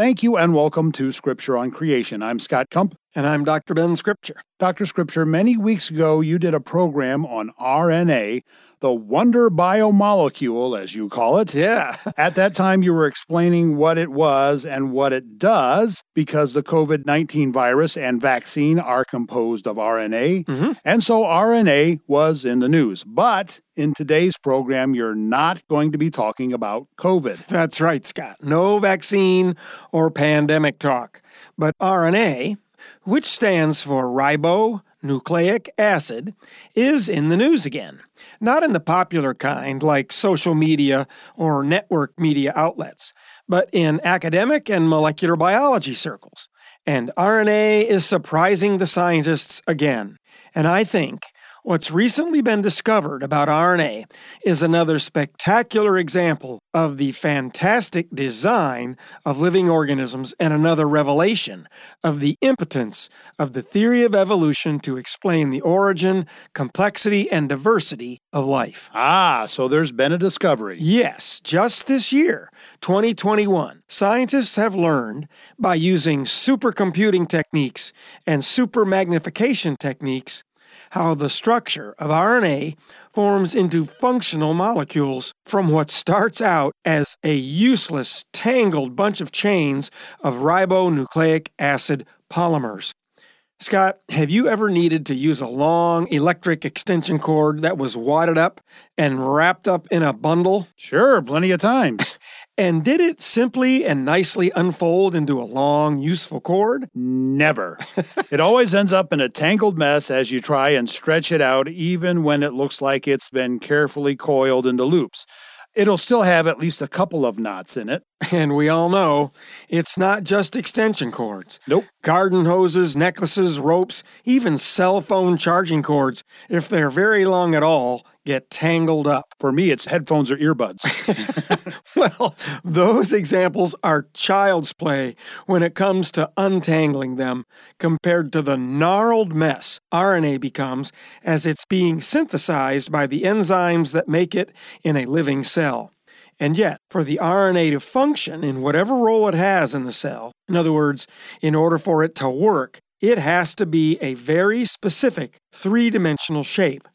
Thank you and welcome to Scripture on Creation. I'm Scott Kump. And I'm Dr. Ben Scripture. Dr. Scripture, many weeks ago you did a program on RNA, the wonder biomolecule, as you call it. Yeah. At that time, you were explaining what it was and what it does because the COVID 19 virus and vaccine are composed of RNA. Mm-hmm. And so RNA was in the news. But in today's program, you're not going to be talking about COVID. That's right, Scott. No vaccine or pandemic talk. But RNA, which stands for ribonucleic acid, is in the news again. Not in the popular kind like social media or network media outlets, but in academic and molecular biology circles. And RNA is surprising the scientists again. And I think What's recently been discovered about RNA is another spectacular example of the fantastic design of living organisms and another revelation of the impotence of the theory of evolution to explain the origin, complexity, and diversity of life. Ah, so there's been a discovery. Yes, just this year, 2021, scientists have learned by using supercomputing techniques and supermagnification techniques how the structure of RNA forms into functional molecules from what starts out as a useless, tangled bunch of chains of ribonucleic acid polymers. Scott, have you ever needed to use a long electric extension cord that was wadded up and wrapped up in a bundle? Sure, plenty of times. And did it simply and nicely unfold into a long, useful cord? Never. it always ends up in a tangled mess as you try and stretch it out, even when it looks like it's been carefully coiled into loops. It'll still have at least a couple of knots in it. And we all know it's not just extension cords. Nope. Garden hoses, necklaces, ropes, even cell phone charging cords, if they're very long at all, get tangled up. For me, it's headphones or earbuds. well, those examples are child's play when it comes to untangling them compared to the gnarled mess RNA becomes as it's being synthesized by the enzymes that make it in a living cell. And yet, for the RNA to function in whatever role it has in the cell, in other words, in order for it to work, it has to be a very specific three dimensional shape.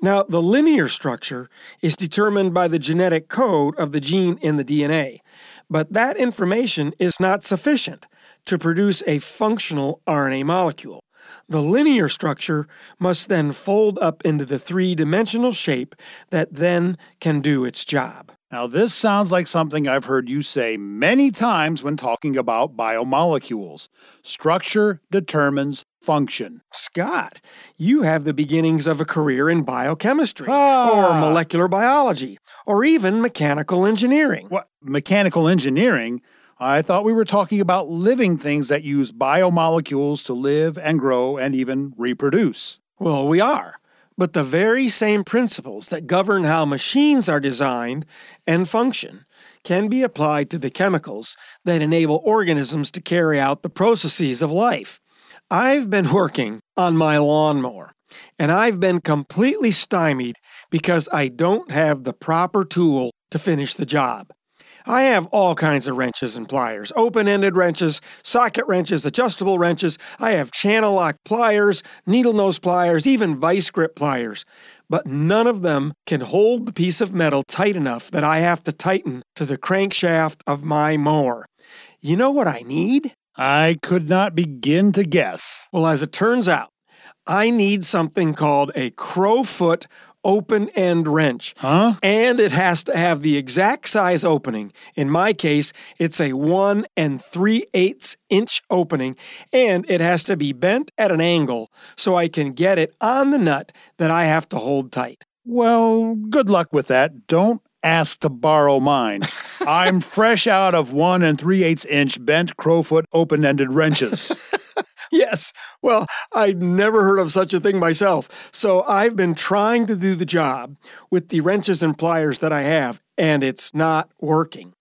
Now, the linear structure is determined by the genetic code of the gene in the DNA, but that information is not sufficient to produce a functional RNA molecule. The linear structure must then fold up into the three dimensional shape that then can do its job. Now, this sounds like something I've heard you say many times when talking about biomolecules. Structure determines function. Scott, you have the beginnings of a career in biochemistry, ah. or molecular biology, or even mechanical engineering. What? Mechanical engineering? I thought we were talking about living things that use biomolecules to live and grow and even reproduce. Well, we are. But the very same principles that govern how machines are designed and function can be applied to the chemicals that enable organisms to carry out the processes of life. I've been working on my lawnmower, and I've been completely stymied because I don't have the proper tool to finish the job. I have all kinds of wrenches and pliers open ended wrenches, socket wrenches, adjustable wrenches. I have channel lock pliers, needle nose pliers, even vice grip pliers. But none of them can hold the piece of metal tight enough that I have to tighten to the crankshaft of my mower. You know what I need? I could not begin to guess. Well, as it turns out, I need something called a crowfoot open end wrench. Huh? And it has to have the exact size opening. In my case, it's a 1 and 3 eighths inch opening, and it has to be bent at an angle so I can get it on the nut that I have to hold tight. Well, good luck with that. Don't ask to borrow mine. I'm fresh out of 1 and 3 eighths inch bent crowfoot open ended wrenches. yes. Well, I'd never heard of such a thing myself. So I've been trying to do the job with the wrenches and pliers that I have, and it's not working.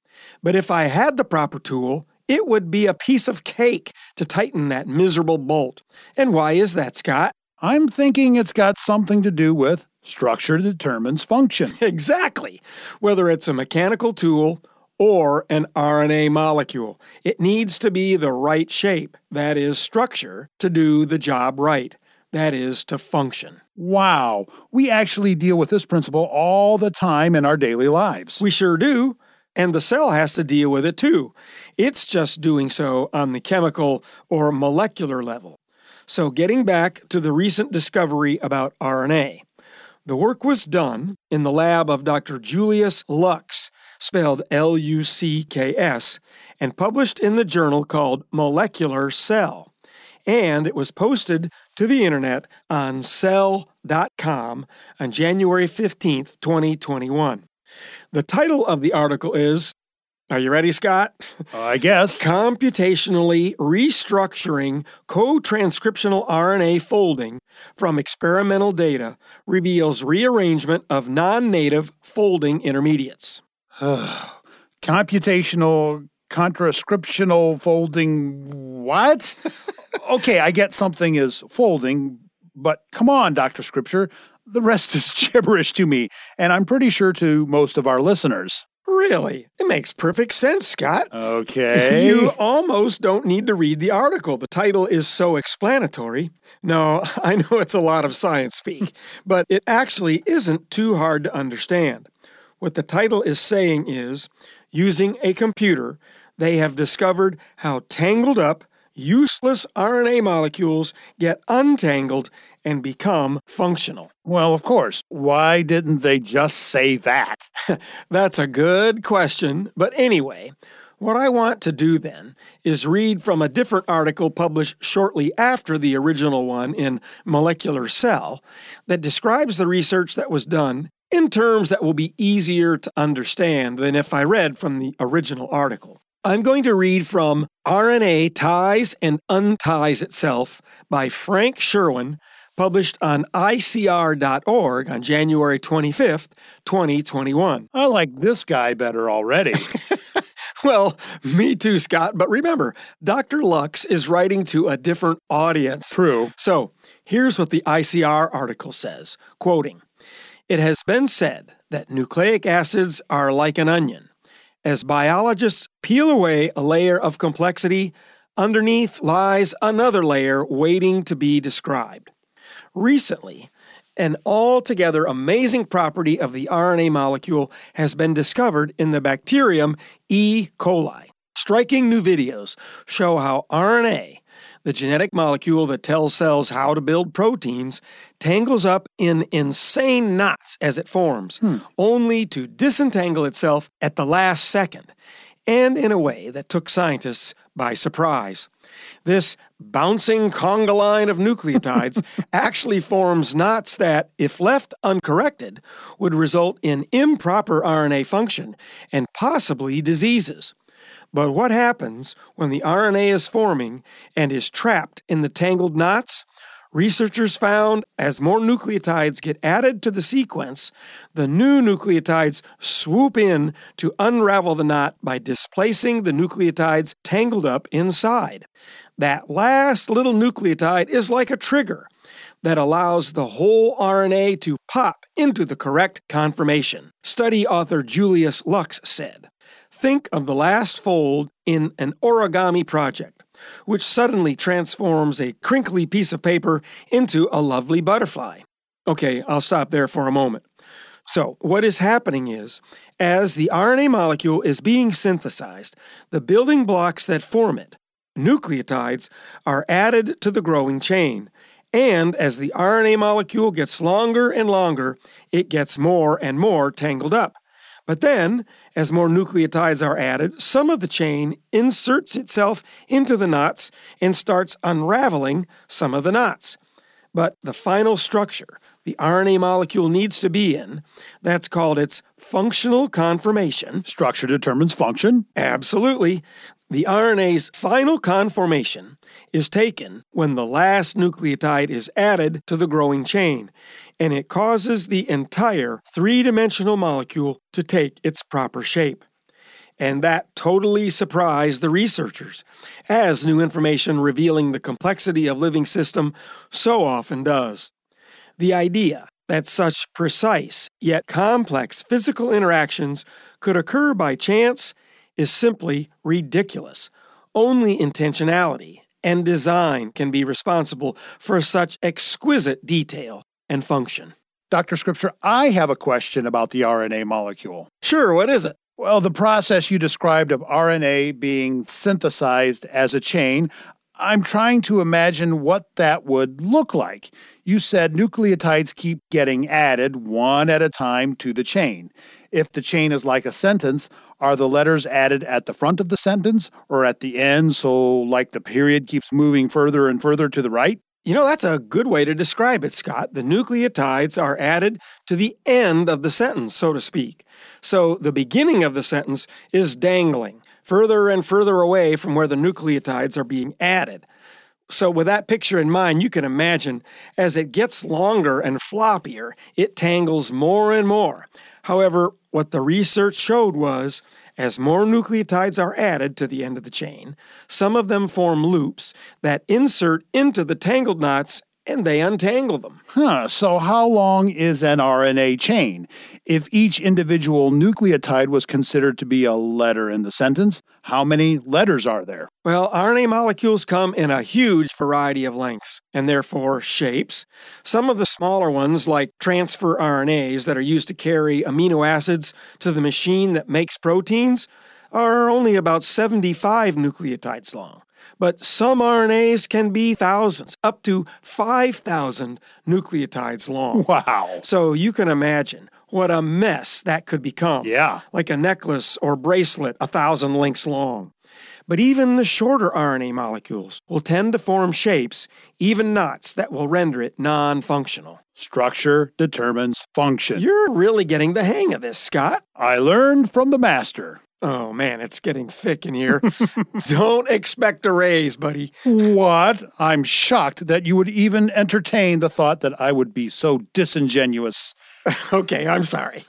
But if I had the proper tool, it would be a piece of cake to tighten that miserable bolt. And why is that, Scott? I'm thinking it's got something to do with structure determines function. exactly. Whether it's a mechanical tool or an RNA molecule. It needs to be the right shape, that is, structure, to do the job right, that is, to function. Wow, we actually deal with this principle all the time in our daily lives. We sure do. And the cell has to deal with it too. It's just doing so on the chemical or molecular level. So, getting back to the recent discovery about RNA, the work was done in the lab of Dr. Julius Lucks, spelled L U C K S, and published in the journal called Molecular Cell. And it was posted to the internet on cell.com on January 15th, 2021. The title of the article is Are you ready, Scott? Uh, I guess. Computationally restructuring co transcriptional RNA folding from experimental data reveals rearrangement of non native folding intermediates. Computational contrascriptional folding what? okay, I get something is folding, but come on, Dr. Scripture. The rest is gibberish to me, and I'm pretty sure to most of our listeners. Really? It makes perfect sense, Scott. Okay. You almost don't need to read the article. The title is so explanatory. No, I know it's a lot of science speak, but it actually isn't too hard to understand. What the title is saying is using a computer, they have discovered how tangled up, useless RNA molecules get untangled and become functional. Well, of course. Why didn't they just say that? That's a good question. But anyway, what I want to do then is read from a different article published shortly after the original one in Molecular Cell that describes the research that was done in terms that will be easier to understand than if I read from the original article. I'm going to read from RNA Ties and Unties Itself by Frank Sherwin published on ICR.org on January 25th, 2021. I like this guy better already. well, me too, Scott. But remember, Dr. Lucks is writing to a different audience. True. So here's what the ICR article says quoting It has been said that nucleic acids are like an onion. As biologists peel away a layer of complexity, underneath lies another layer waiting to be described. Recently, an altogether amazing property of the RNA molecule has been discovered in the bacterium E. coli. Striking new videos show how RNA, the genetic molecule that tells cells how to build proteins, tangles up in insane knots as it forms, hmm. only to disentangle itself at the last second, and in a way that took scientists by surprise. This bouncing conga line of nucleotides actually forms knots that, if left uncorrected, would result in improper RNA function and possibly diseases. But what happens when the RNA is forming and is trapped in the tangled knots? Researchers found as more nucleotides get added to the sequence, the new nucleotides swoop in to unravel the knot by displacing the nucleotides tangled up inside. That last little nucleotide is like a trigger that allows the whole RNA to pop into the correct conformation. Study author Julius Lucks said Think of the last fold in an origami project, which suddenly transforms a crinkly piece of paper into a lovely butterfly. Okay, I'll stop there for a moment. So, what is happening is, as the RNA molecule is being synthesized, the building blocks that form it, nucleotides are added to the growing chain. And as the RNA molecule gets longer and longer, it gets more and more tangled up. But then, as more nucleotides are added, some of the chain inserts itself into the knots and starts unraveling some of the knots. But the final structure the RNA molecule needs to be in, that's called its functional conformation. Structure determines function? Absolutely. The RNA's final conformation is taken when the last nucleotide is added to the growing chain, and it causes the entire three dimensional molecule to take its proper shape. And that totally surprised the researchers, as new information revealing the complexity of living system so often does. The idea that such precise yet complex physical interactions could occur by chance is simply ridiculous. Only intentionality and design can be responsible for such exquisite detail and function. Dr. Scripture, I have a question about the RNA molecule. Sure, what is it? Well, the process you described of RNA being synthesized as a chain, I'm trying to imagine what that would look like. You said nucleotides keep getting added one at a time to the chain. If the chain is like a sentence, are the letters added at the front of the sentence or at the end so like the period keeps moving further and further to the right? You know, that's a good way to describe it, Scott. The nucleotides are added to the end of the sentence, so to speak. So the beginning of the sentence is dangling further and further away from where the nucleotides are being added. So, with that picture in mind, you can imagine as it gets longer and floppier, it tangles more and more. However, what the research showed was as more nucleotides are added to the end of the chain, some of them form loops that insert into the tangled knots and they untangle them. Huh, so how long is an RNA chain? If each individual nucleotide was considered to be a letter in the sentence, how many letters are there? Well, RNA molecules come in a huge variety of lengths and therefore shapes. Some of the smaller ones, like transfer RNAs that are used to carry amino acids to the machine that makes proteins, are only about 75 nucleotides long. But some RNAs can be thousands, up to 5,000 nucleotides long. Wow. So you can imagine what a mess that could become. Yeah. Like a necklace or bracelet a thousand links long. But even the shorter RNA molecules will tend to form shapes, even knots, that will render it non functional. Structure determines function. You're really getting the hang of this, Scott. I learned from the master. Oh man, it's getting thick in here. Don't expect a raise, buddy. What? I'm shocked that you would even entertain the thought that I would be so disingenuous. okay, I'm sorry.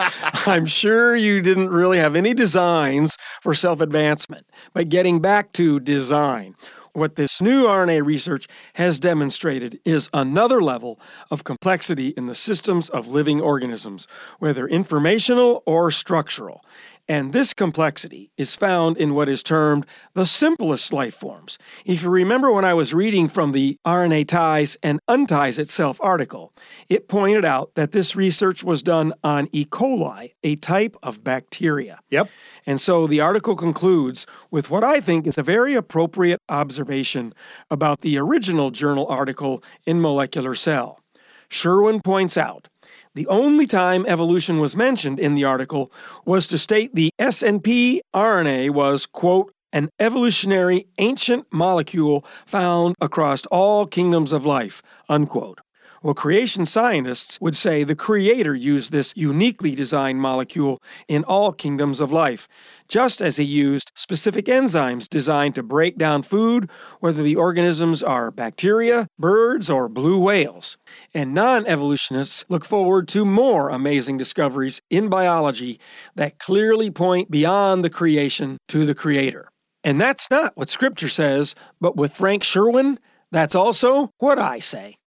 I'm sure you didn't really have any designs for self advancement. But getting back to design, what this new RNA research has demonstrated is another level of complexity in the systems of living organisms, whether informational or structural. And this complexity is found in what is termed the simplest life forms. If you remember when I was reading from the RNA ties and unties itself article, it pointed out that this research was done on E. coli, a type of bacteria. Yep. And so the article concludes with what I think is a very appropriate observation about the original journal article in Molecular Cell. Sherwin points out the only time evolution was mentioned in the article was to state the SNP RNA was, quote, an evolutionary ancient molecule found across all kingdoms of life, unquote. Well, creation scientists would say the Creator used this uniquely designed molecule in all kingdoms of life, just as He used specific enzymes designed to break down food, whether the organisms are bacteria, birds, or blue whales. And non evolutionists look forward to more amazing discoveries in biology that clearly point beyond the creation to the Creator. And that's not what Scripture says, but with Frank Sherwin, that's also what I say.